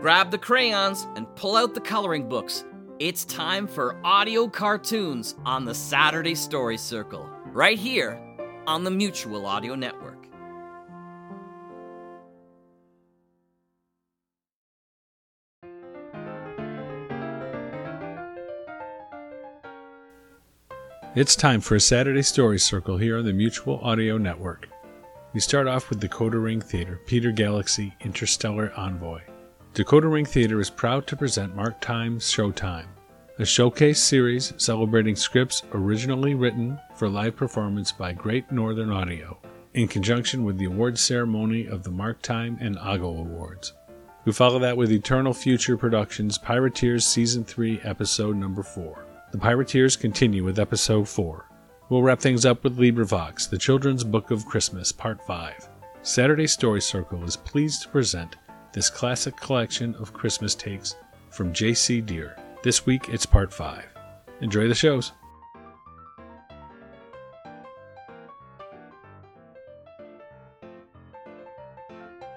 Grab the crayons and pull out the coloring books. It's time for audio cartoons on the Saturday Story Circle, right here on the Mutual Audio Network. It's time for a Saturday Story Circle here on the Mutual Audio Network. We start off with Decoder Ring Theater, Peter Galaxy Interstellar Envoy. Decoder Ring Theater is proud to present Mark Time's Showtime, a showcase series celebrating scripts originally written for live performance by Great Northern Audio, in conjunction with the awards ceremony of the Mark Time and Ogle Awards. We follow that with Eternal Future Productions Pirateers Season 3, Episode Number 4. The Pirateers continue with Episode 4. We'll wrap things up with LibriVox, the Children's Book of Christmas, Part 5. Saturday Story Circle is pleased to present this classic collection of Christmas takes from J.C. Dier. This week it's part 5. Enjoy the shows.